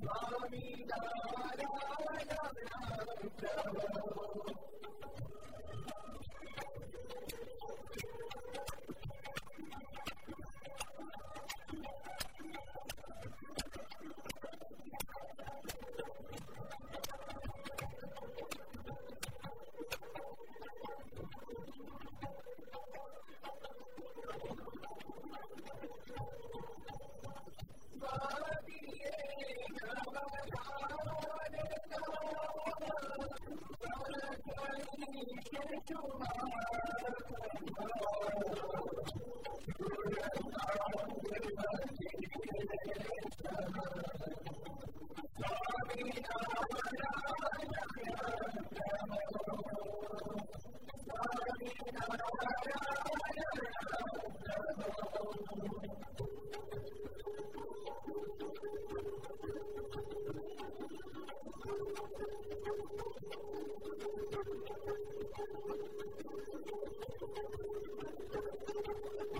Swami Narayana Prabhu Thank you.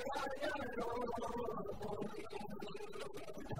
I'm going to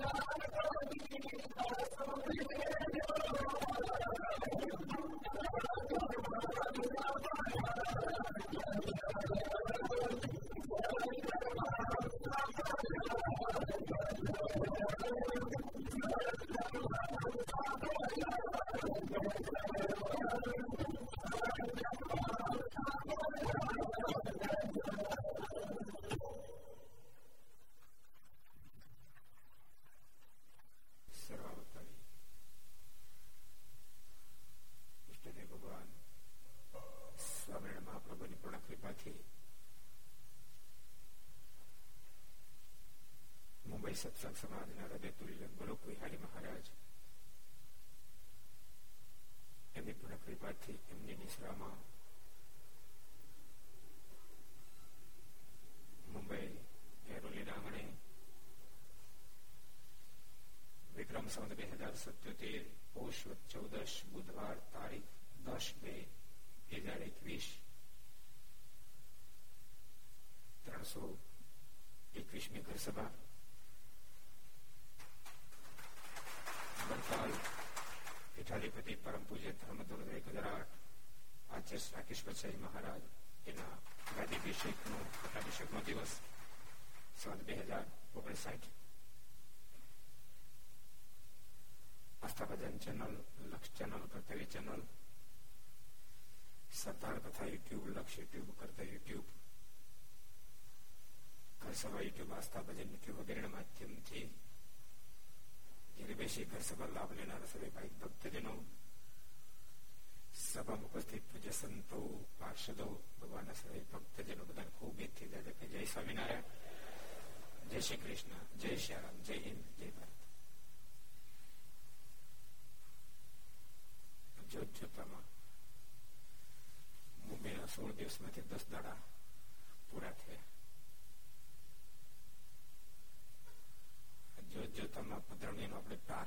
Thank you. ست سمجت گلوکاری مہاراجا مولی ڈاگڑے وکرم سار ستر پوش چود بار تاریخ دس بی ہزار سب دست چل چل سر کتھا YouTube Laksh YouTube کرتے آساپجن یو ٹوب وغیرہ گھر بیسی گھر سب لابھ لینا سبھی بھائی جن سبا سنتدو جی سو نار جی کئے شی رام جی ہند جی جوت جو سوڑ دنس میں دس دور جوارمب کر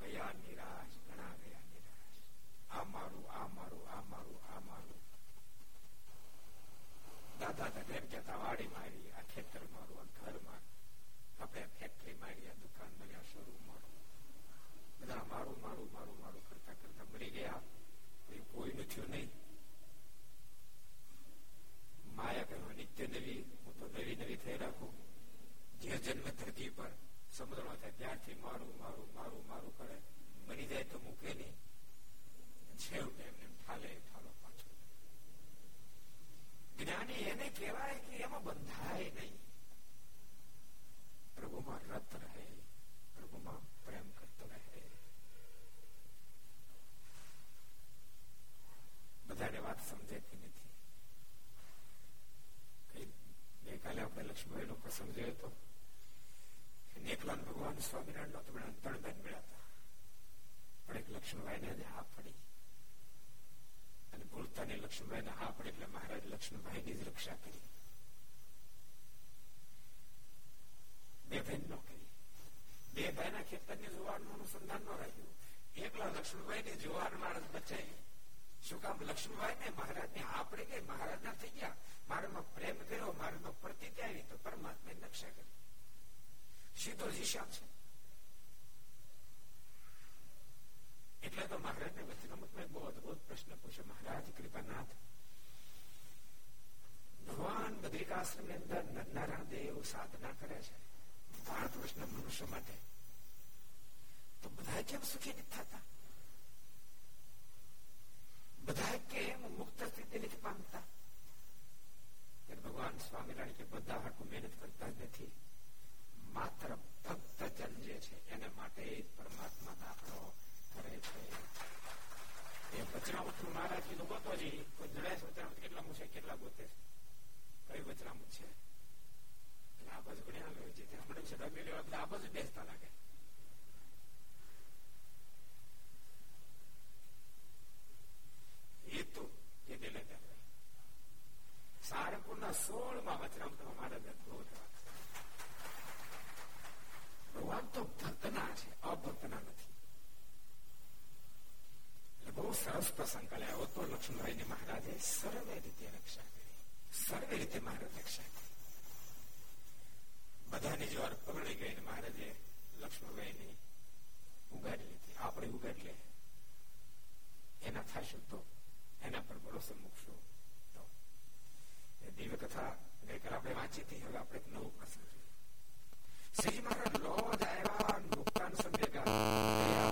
جڑ مار آرٹر موجود لکشم بھائی اُن سن نہ لکشم بھائی جو بچائی شو کام لکشم بھائی نے مہاراج نے مہاراجا تھے مرم پرو مر میں پرتی تاری تو پر رکشا کر سی تو جیسا Mate. تو بروسا مکشا گئی کل واچی تھی نو مہاراج لو جائے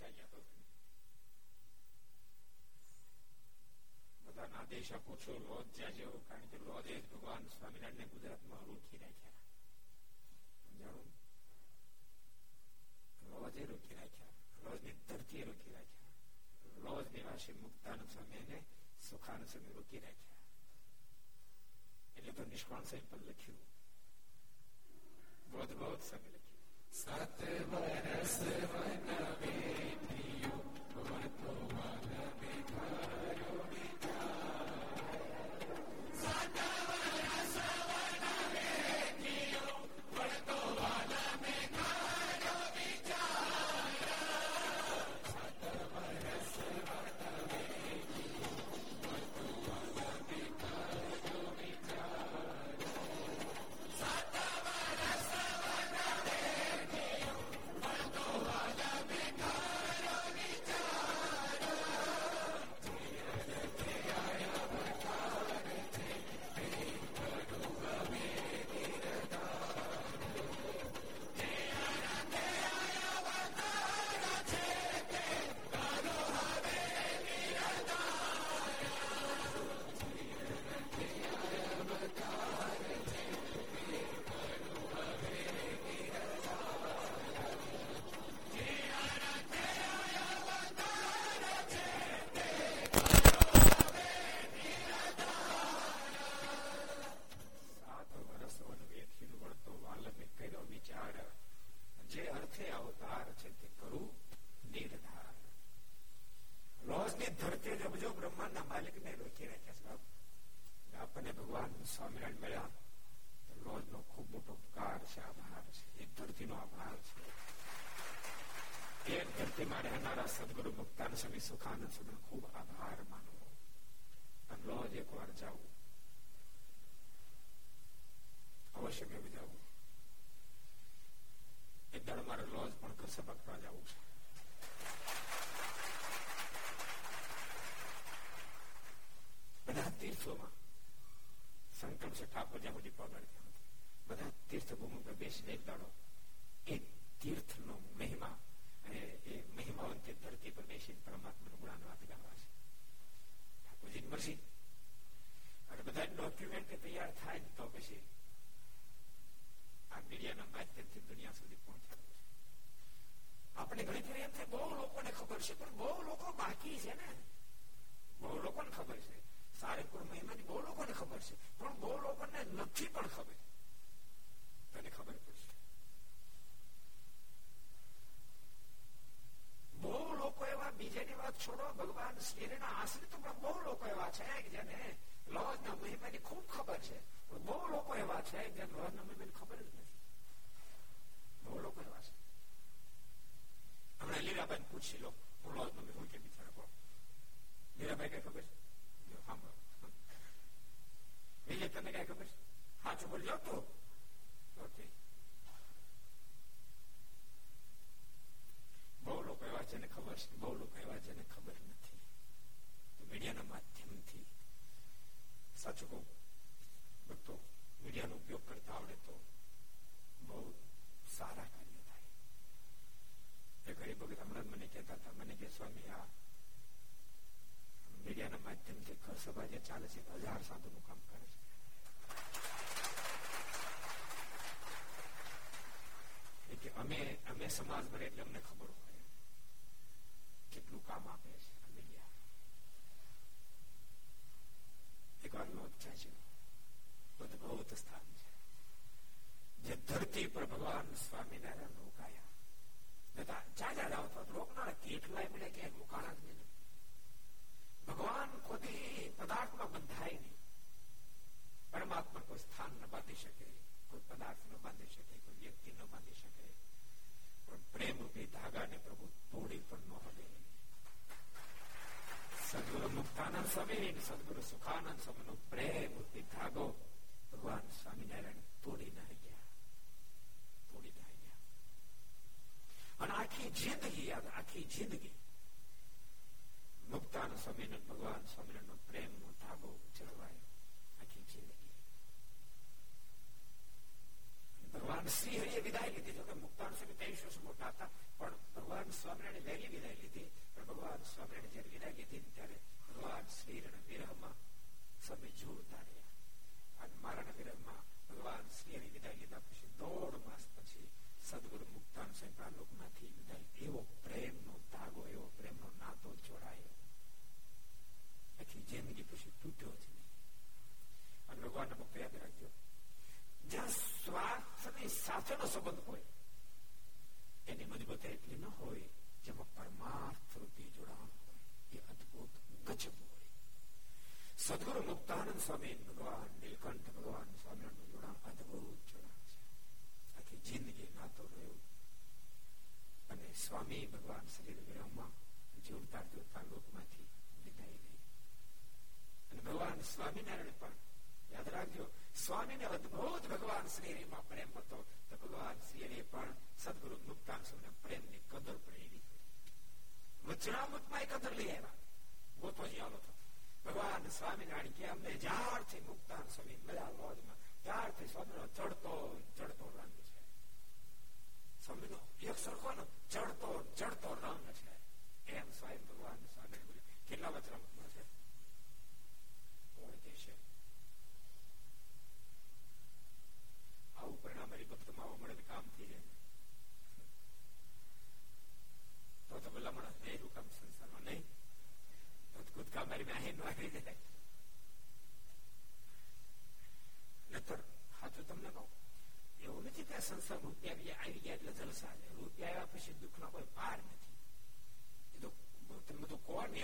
روزی متا روکی رکھا تو نئی لکھی بہت بہت سمی لکھی بیم بٹ تیڈیا نا اپنے گھر بہت خبر ہے بہت لوگ سارے مہیم بہ لوگ بہت خبر پڑ نا شیری تو بہت لہج نہ مہیم خوب خبر ہے بہ لو جہاز خبر ہم پوچھی لو لوگ نبی ہو لیلا بھائی خبر خبر ہاں چھوٹ جاؤ تو بہتر میڈیا نا آڈے تو بہت سارا گری وقت ہم نے کہتا تھا من کہ میڈیا ندیم سے سب جی چالیس ہزار ساتوں کام کر سم بنے امن خبر ہو ایکچھاجر جا جا جاؤں روکنا ایک ملے کہ روکا ملے بگوان کو پدارت بنائے نہیں پرانے سکے کوئی پدارت نہ باندھی سکے کوئی وقت نہ باندھی سکے પણ પ્રેમ રૂપી ધાગાને પ્રભુ તોડી પણ ન હવે સદગુરુ મુક્તાનંદ સ્વામી સદગુરુ સુખાનંદ સ્વામીનો પ્રેમ રૂપી ધાગો ભગવાન સ્વામિનારાયણ તોડી ના ગયા તોડી ના ગયા અને આખી જિંદગી યાદ આખી જિંદગી મુક્તાન સ્વામી ભગવાન સ્વામિનારાયણ નો ધાગો જળવાયો پھر دوڑ مس پچھ سدگر مکتا لوکم درم نو نہ جس مجبور گچب ہوتا جنگی نہ یاد رکھ جیتا چڑت چڑت رنگ سمجھ سرخو ن چڑت چڑت رنگ ہے نت ہاں تم نے بہتر روپیہ جلسہ روپیہ آیا پھر دھوئیں پار نہیں تو ہم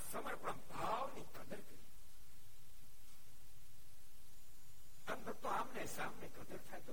سمرپ قدر آمنے سامنے کدر تھا تو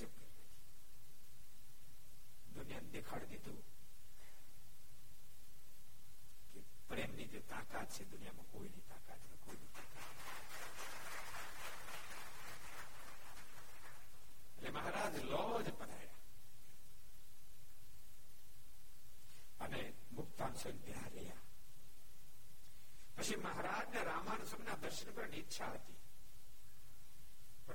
دیا دیکھاڑ دے طاقت ہے دیا مہاراج لو جایا من بیا پھر مہاراج نے روزم درشن کرنی اچھا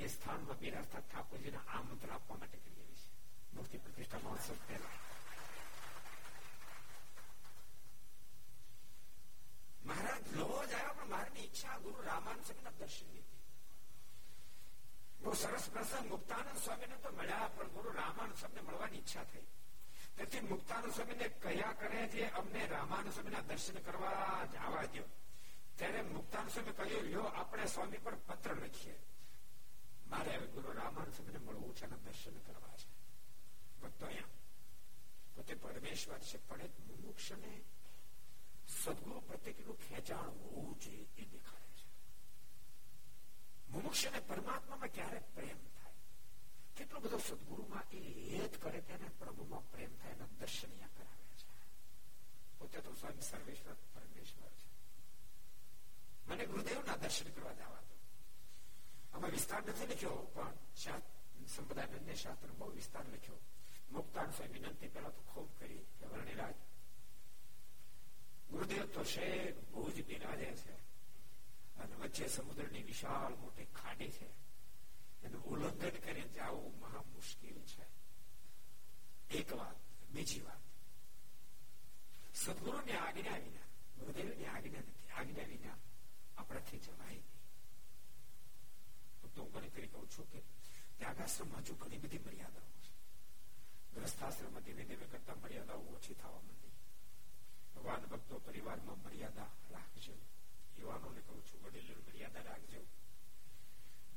بی ٹھاکر جی نے آمن اپ کریں متوجہ پہلے مہاراج روز آیا میری گورن سو درشن بہت سرس پرسنگ مت سوی نے تو ملیا گرو رام سروچا تھے مقتانند سومی کھیا کریں رن سومی درشن کر دیکھنے مقتان سومی کہ اپنے سومی پر پتر لکھیے میرے گرو رو در کرو تو پردگر ہو دکھاش نے پر سدگر پر درشن کرتے تو مجھے گرودے درشن کر ہمارے لکھوتی جاؤ مشکل ایک سدگر آگنے گردی آگنے مراد کرتا مریادا بکریادا رکھ جی یو وی وڈیلی مریادا رکھ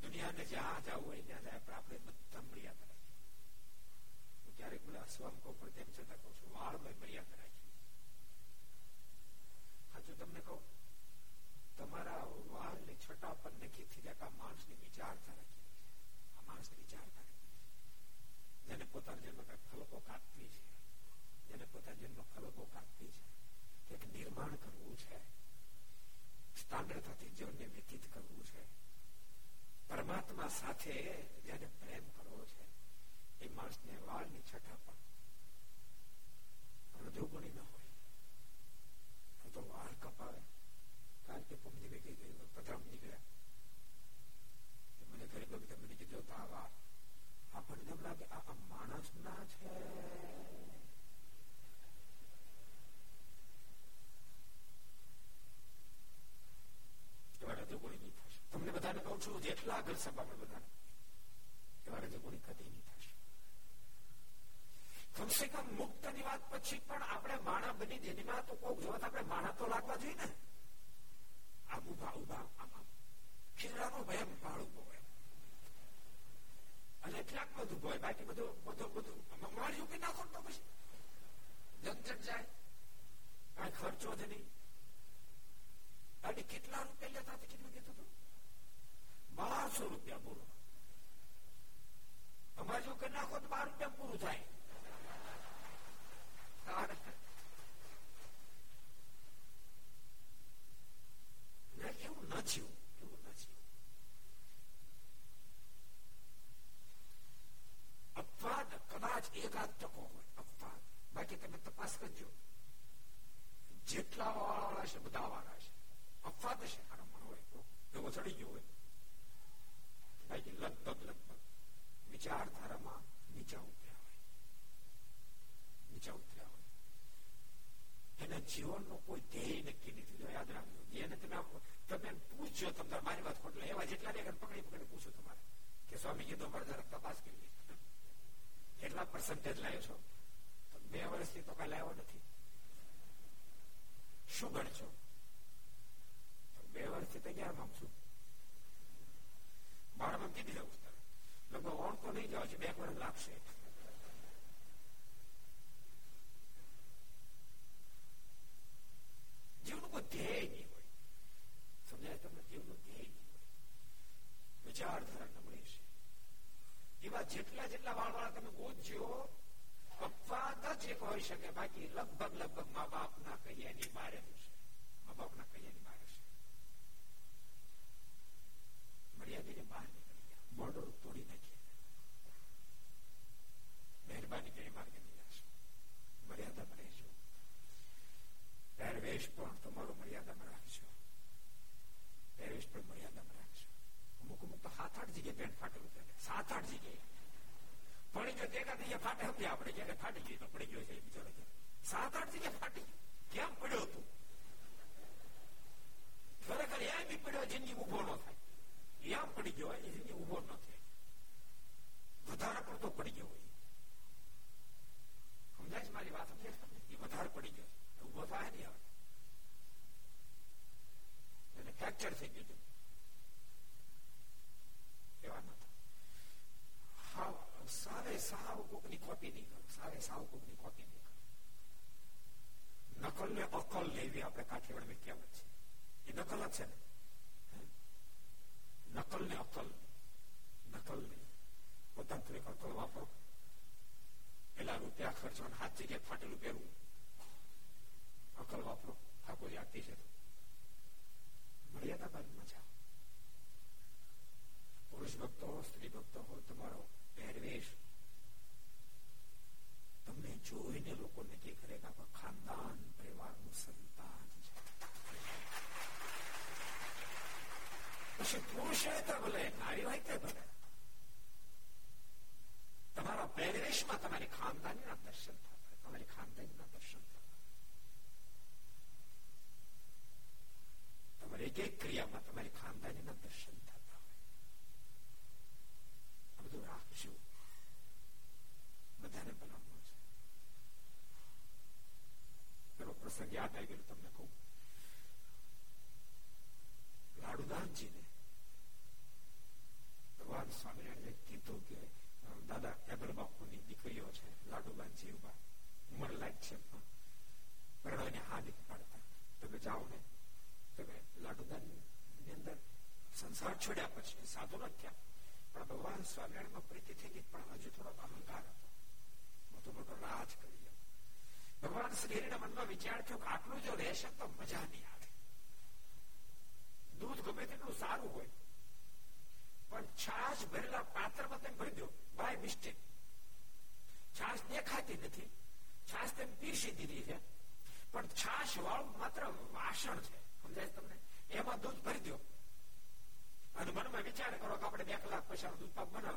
جنیا جہاں جاؤ جائے اپنے بڑا مریادا رکھے بڑا سم کہ شرگس بار مگر اڑکو نہیں جا ل دودھری من میں کرو تو لاکھ پیسہ دودھ پا بنا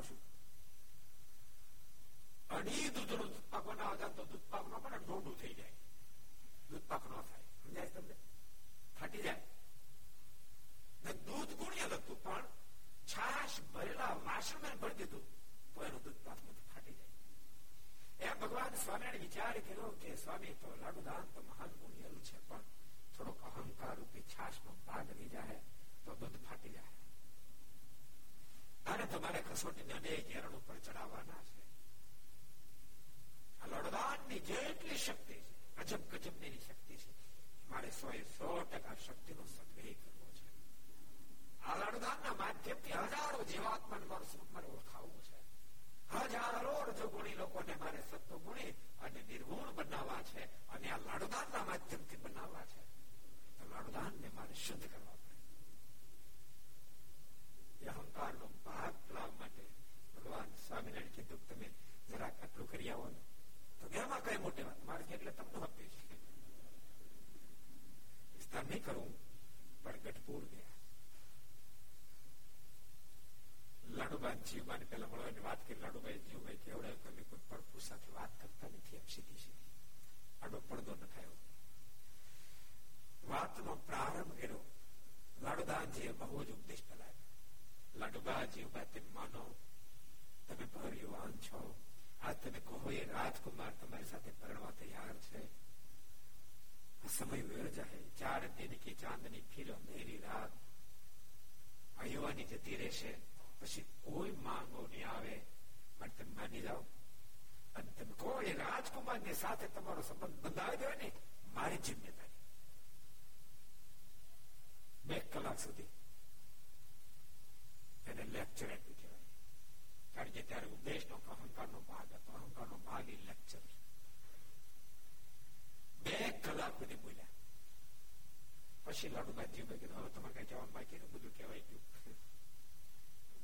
جیوا نے پہلے لاڈو لڑبا جیو تم پر راجکمر جی چار دین کی چاندنی فیل آ یو آ جتی رہے کوئی منگو نہیں آگی جاؤمر اپنی اہم کارک بولیا پچھلے باقی بھوجو کہ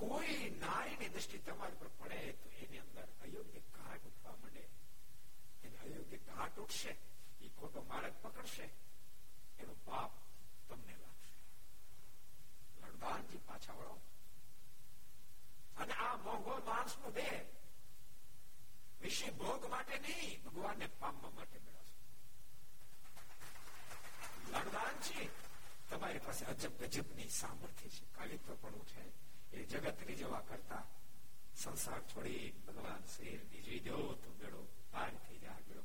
کوئی نی دے تو اوگی گاٹے گاٹ اٹھ سے دہش بوگو نے پہلے لڑبان جی تمری پاس اجب گجب کا یہ جگت لیجا کرتاسار تھوڑی بگوان شری بھی دوں تو گیڑھو پار تھی جائے گیڑھو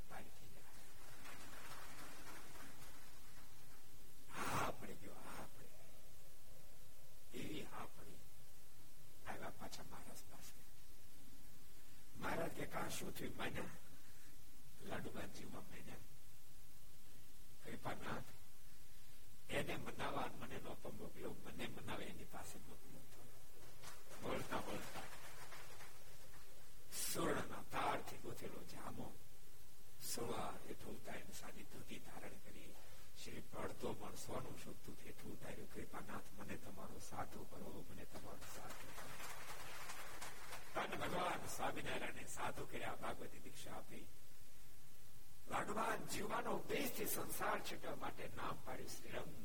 سارٹو نام پڑے شری ل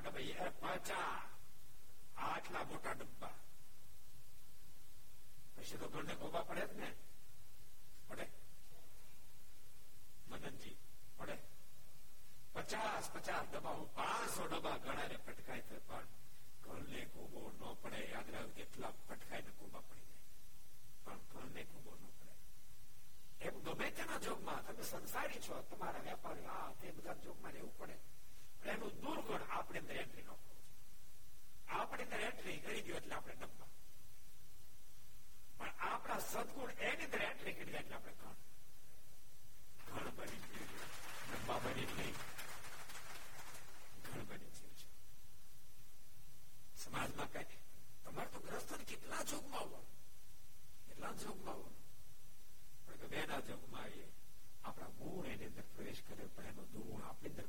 ڈبا پھر منن جی پڑے پچاس پچاس ڈبا سو ڈبا گڑھ پٹکائے گھون نے گوبو نہ پڑے یاد رہٹکی گوبا پڑ جائے گلوبو ن پڑے ایک ڈبا جوساری چوار واؤ جگ میں رہے دور گڑ ڈبا سدگڑے گھنٹے سمجھ میں تو گرست کے جگم گوڑ پر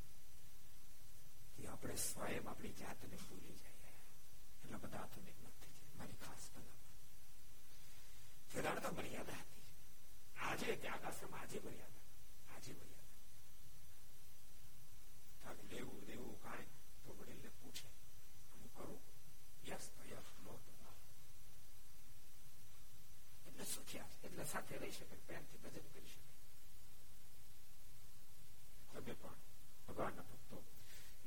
اپنے جتنے بھول جائیے تو بڑی سوچیاں بچت کر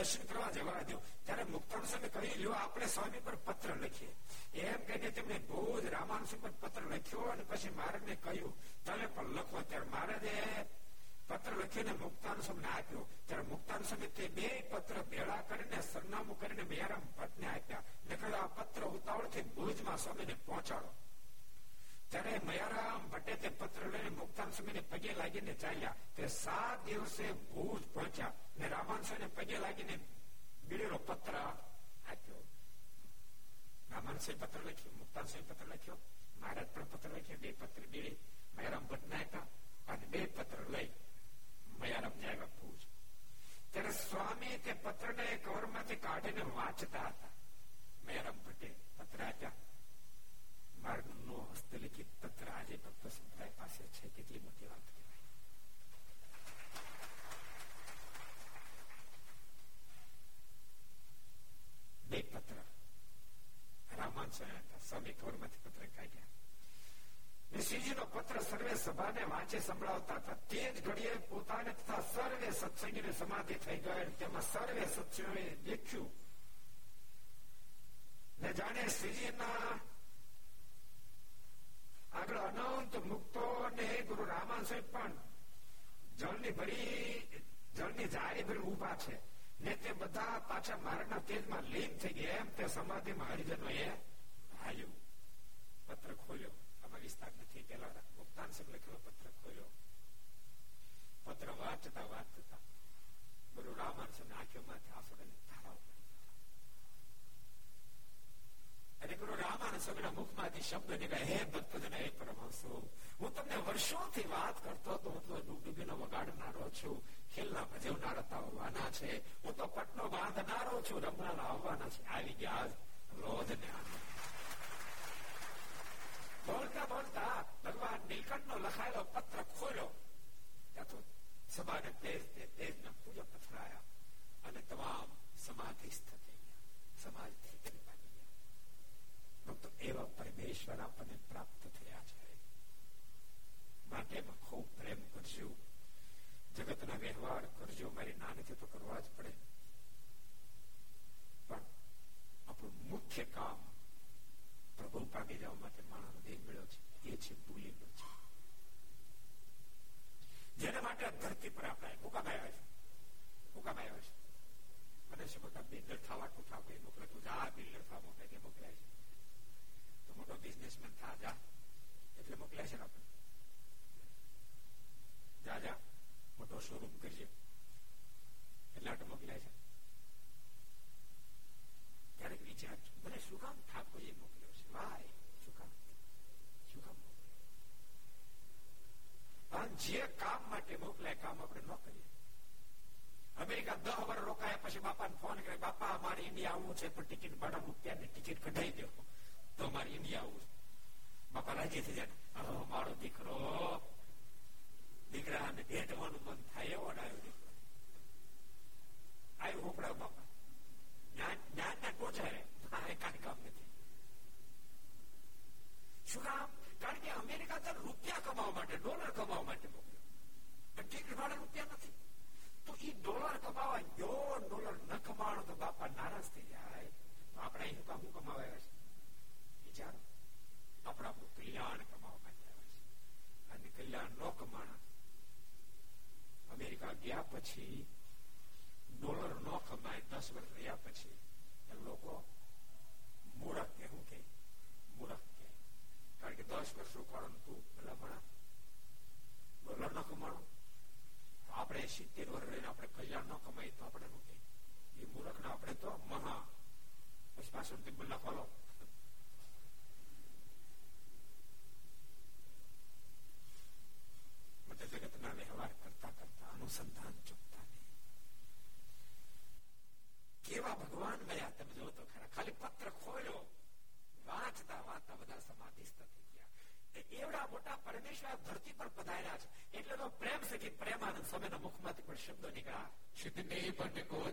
دشن ج د پت لکھیے بہت رتر لکھی پچھلے مہاراج نے مہاراج پت لکھتا مقت کرام پتہ پہچاڑ جائے میارام پتر سات دہچیاں پگے لگیل پتر آپ رن سی پتہ لکھتا پتہ لکھو ماراج لکھی بی پت میڑ میارم بٹ نے آپ پتہ لئی میارم جائے گا پوچھ نے کورچتا تھا میارم پٹے پتراجا مارک نو ہست لے سمدھائے موٹی وقت بی پتر رن سمیا تھا سم ایک اور سی جی نت سرو سباچی سمجھا تھا سمدھی آگے انت متو نے گور ری جلنی جاری ابا ہے بھگا پچا مارنا لیک تھے سما ہرجن پتر کھولیا ڈب ڈبی وغیرہ پٹنہ باندھنا ہو پرمیشورتی پہ سوکھ شبد نکلا سی پنڈ کو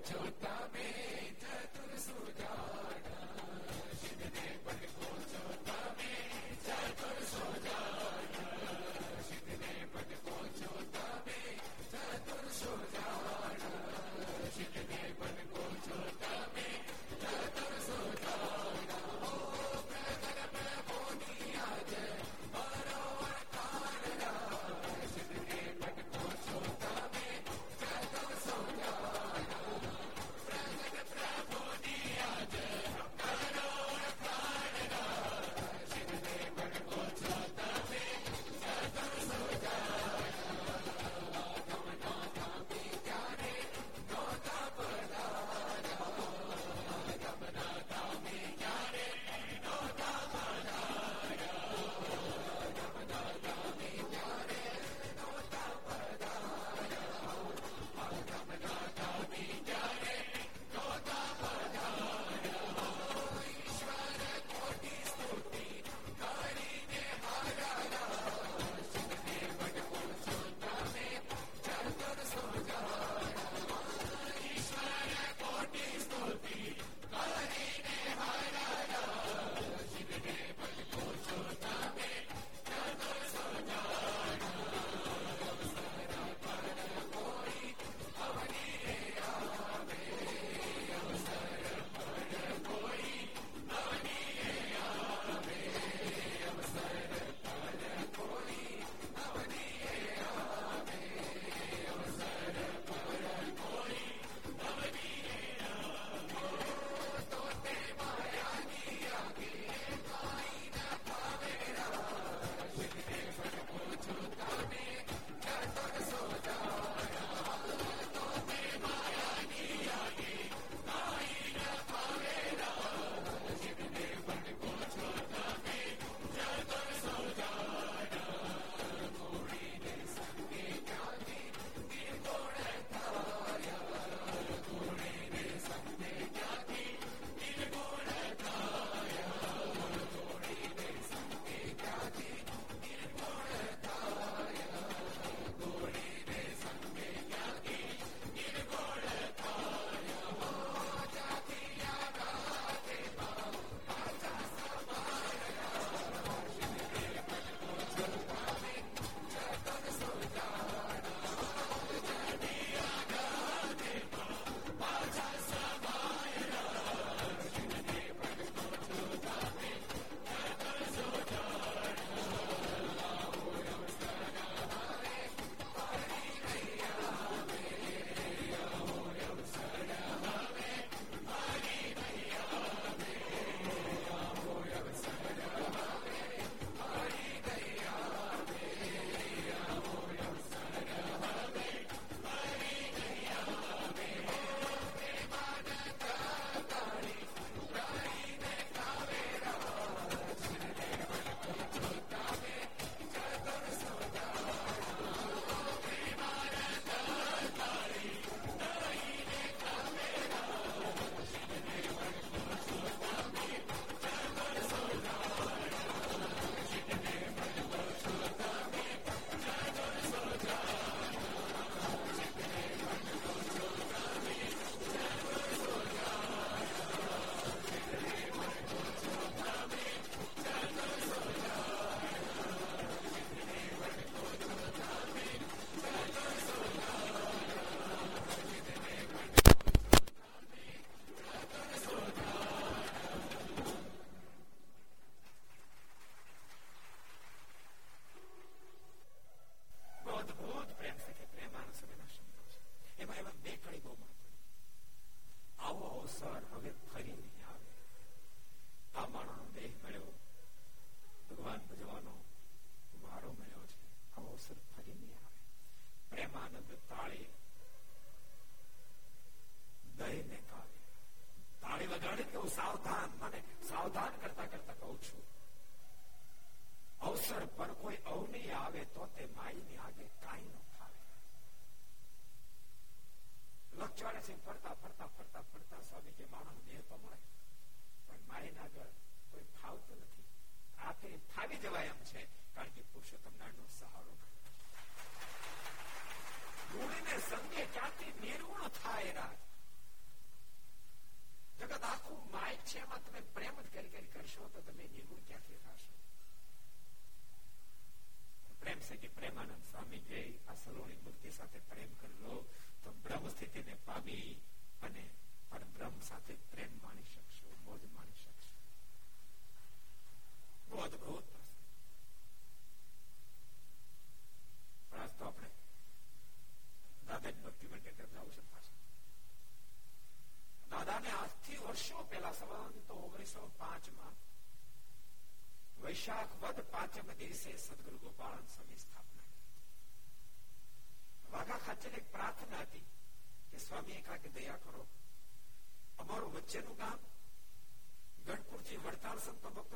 سد گروپ گٹپور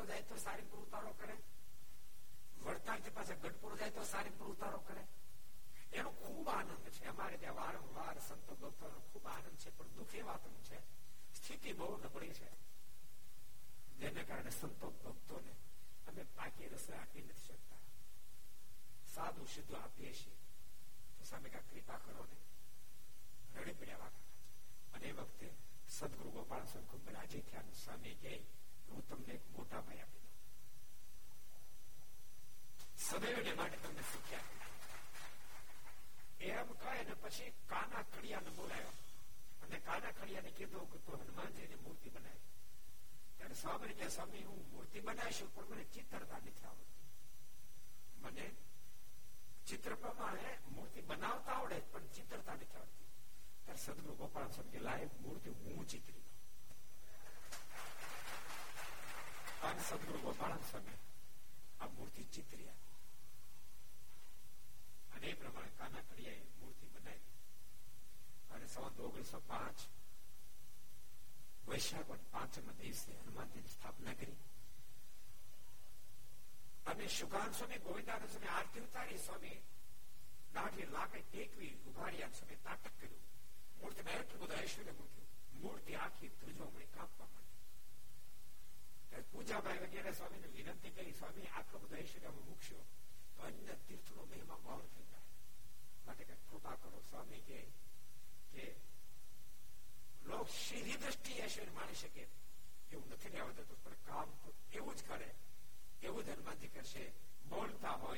جائے تو ساری پورا کر دکھی واطر بہت نبڑی ہے سنت بک نے ساتوشت تو سامنے کا کپا کرو نے رڑپ لگا سدگر گوپا سب خوب راجی گئی تم نے ایک موٹا بھائی آپ سدیو سیام کھائے کا بولایا کا مورتی بنا سدگڑ گوپال آ متی چھ پر مورتی بنا سو سو پانچ وشمن مورتی آخر ترجمے پوجا بھائی وغیرہ بدائے ایشوریہ مکی تو این تیوہ موت کمی ش دش مانی سکے یہ کام یہ کرےمن کر سک بولتا ہو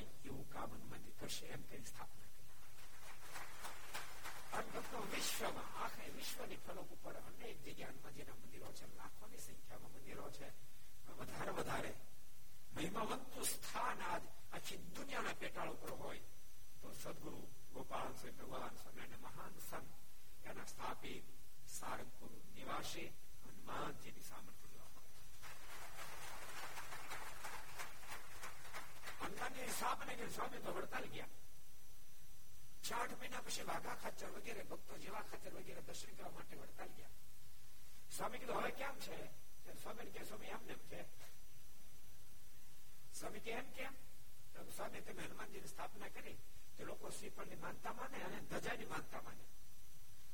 آخری فلک پر مندروں سے لاکھوں کی مندر ہے سن آج دیا پیٹاڑوں پر ہوئے تو سدگر گوپال سر بھگوان سر مہان سنگاپت سار پن ہنم جی سامنے تو وڑتا گیا چارٹ مہینہ پچھلے وگا خاطر وغیرہ جیو وغیرہ درشن کرم کے سومی آم نمک جی ساپنا کری تو مانتا مانے دجا کی مانتا مانے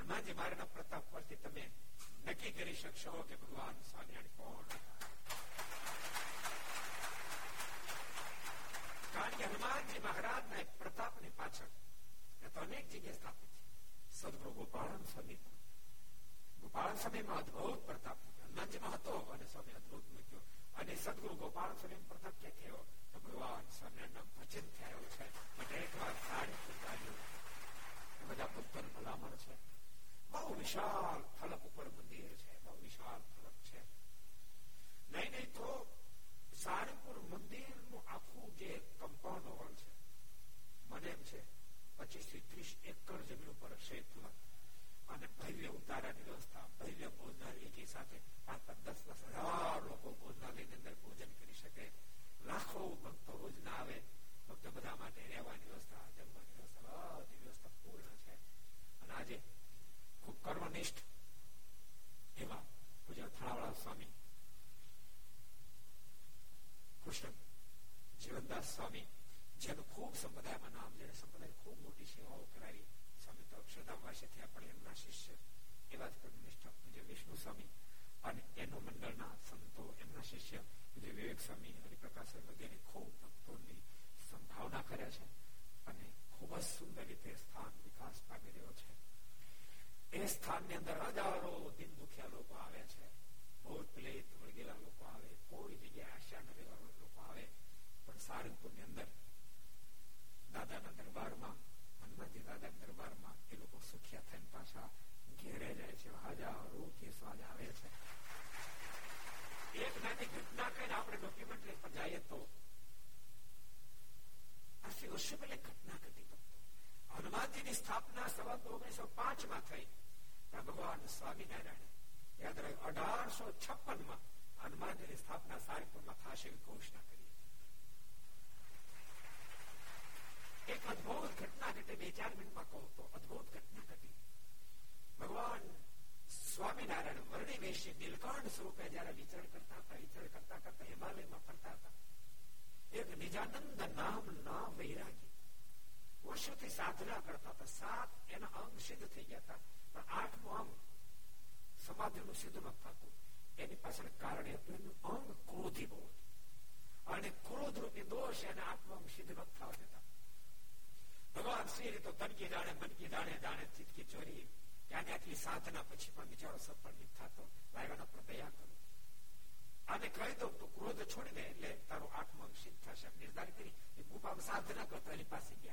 ہنم جی مہاراج پر تم نکی کراج سدگر گوپال گوپال سومی ادبت پرتاپ ہنمجی میں تو سومی ادبت مکھی اور سدگر گوپال سومی پرتاپ کیا وجن کیا ہے ایک بار پیتالی بلام ہے બહુ વિશાળ ફલક ઉપર મંદિર છે બહુ વિશાળ ફલક છે નહીં નહીં તો સારંગપુર મંદિરનું આખું જે કમ્પાઉન્ડ હોલ છે મને એમ છે પચીસ થી ત્રીસ એકર જમીન ઉપર હશે અને ભવ્ય ઉતારાની વ્યવસ્થા ભવ્ય ભોજનાર એકી સાથે પાંચ પાંચ દસ દસ હજાર લોકો ભોજનાલયની અંદર ભોજન કરી શકે લાખો ભક્તો રોજના આવે ભક્તો બધા માટે રહેવાની વ્યવસ્થા જમવાની વ્યવસ્થા બધી વ્યવસ્થા પૂર્ણ છે અને આજે ખૂબ કર્મનિષ્ઠ એવા પૂજા થાળાવાળા સ્વામી કૃષ્ણ જીવનદાસ સ્વામી જેનું ખૂબ સંપ્રદાયમાં નામ જેને સંપ્રદાય ખૂબ મોટી સેવાઓ કરાવી સ્વામી તો અક્ષરધામ વાસેથી આપણે એમના શિષ્ય એવા જ કર્મનિષ્ઠ પૂજ્ય વિષ્ણુ સ્વામી અને એનો મંડળના સંતો એમના શિષ્ય પૂજ્ય વિવેક સ્વામી હરિપ્રકાશ વગેરે ખૂબ ભક્તોની સંભાવના કર્યા છે અને ખૂબ જ સુંદર રીતે સ્થાન વિકાસ પામી રહ્યો છે سہارنگپور دادا دربار دادا دربار میں یہ سوکھیا تھے گھی جائے راجا روا ایک گٹنا کر جائیے تو گٹنا گٹی پڑھتی ہے ہنمن جیسو پانچ نا سو چھپن ہنم جیپور کرتے بی چار منٹ تو ادبت گھٹنا گٹی بگو نرائن ورشی نیلکنڈ سروپی جائے ویچر کرتا کرتا ہلتا ایک نجانند نام نام ویراگی یعنی یعنی یعنی چوری یادنا پچھلے بےچاروں سب تھا کروا دوں توڑ نارو آٹم سیدھ ندار کرتا گیا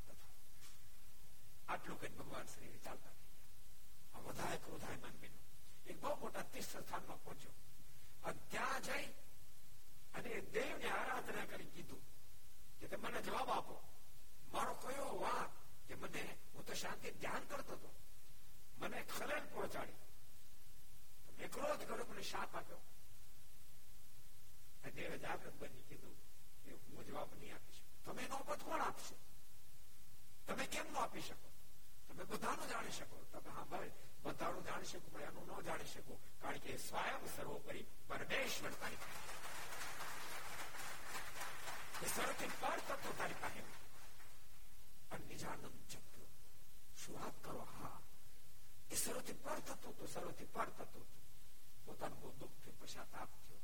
آٹل چارتا ہے پہچو جائیے آردنا کرب آپ مرو وقت شاعری کرنے پہ چاڑو گے مجھے شاپ آگر بنی جب نہیں آپ تم کو بتا سکو تم ہاں بتا سکتے پر تھی سر تھی وہ دکھ تھے پچا تھی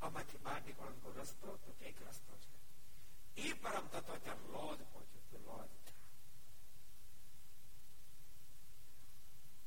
آر نک رست رست پر لوج پہچی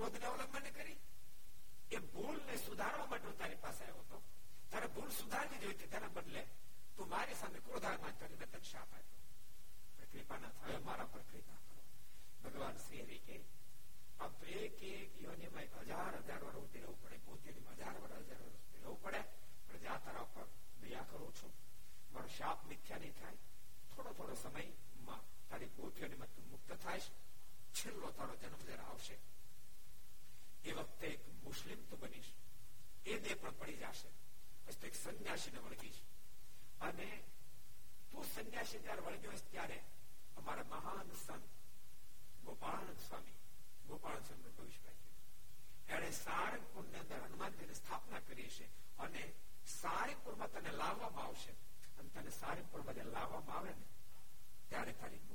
رہے بولی ہزار ہزار رہو پڑے پر جا تارا پر تاریخی میں آس گوپانند گوپند سارے پوری ہنوان جی نے سہارے پور میں تعلیم لاسپور میں لے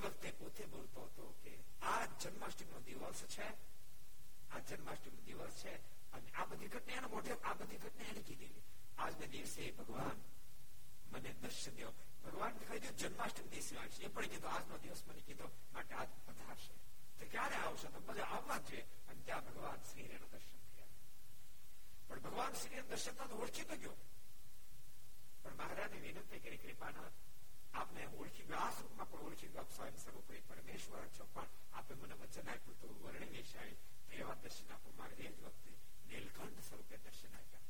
با آجیے درشن کیا بگوان شرین درشن تھا تو گیار مہاراج نے کپا આપને ઓળખી ગયો આ પણ ઓળખી ગયો સ્વયં સ્વરૂપે પરમેશ્વર છો પણ આપે મને વચન આપ્યું હતું વર્ણિ વેશાળી તો એવા દર્શન આપો મારે એ જ વખતે નીલકંઠ સ્વરૂપે દર્શન આપ્યા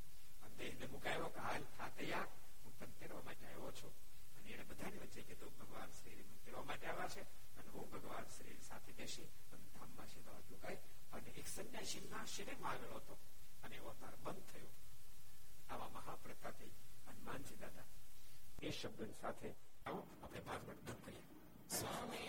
અને દેહને મુકાયો કે હાલ થા તૈયાર હું તને તેરવા માટે આવ્યો છું અને એને બધાની વચ્ચે કીધું ભગવાન શ્રી તેરવા માટે આવ્યા છે અને હું ભગવાન શ્રી સાથે બેસી અને ધામમાં શીલવા ચુકાઈ અને એક સંન્યાસીના શિબિરમાં આવેલો હતો અને અવતાર બંધ થયો આવા મહાપ્રતાપી હનુમાનજી દાદા એ શબ્દ સાથે આવું આપણે ભાગવત દૂર કરીએ સ્વામી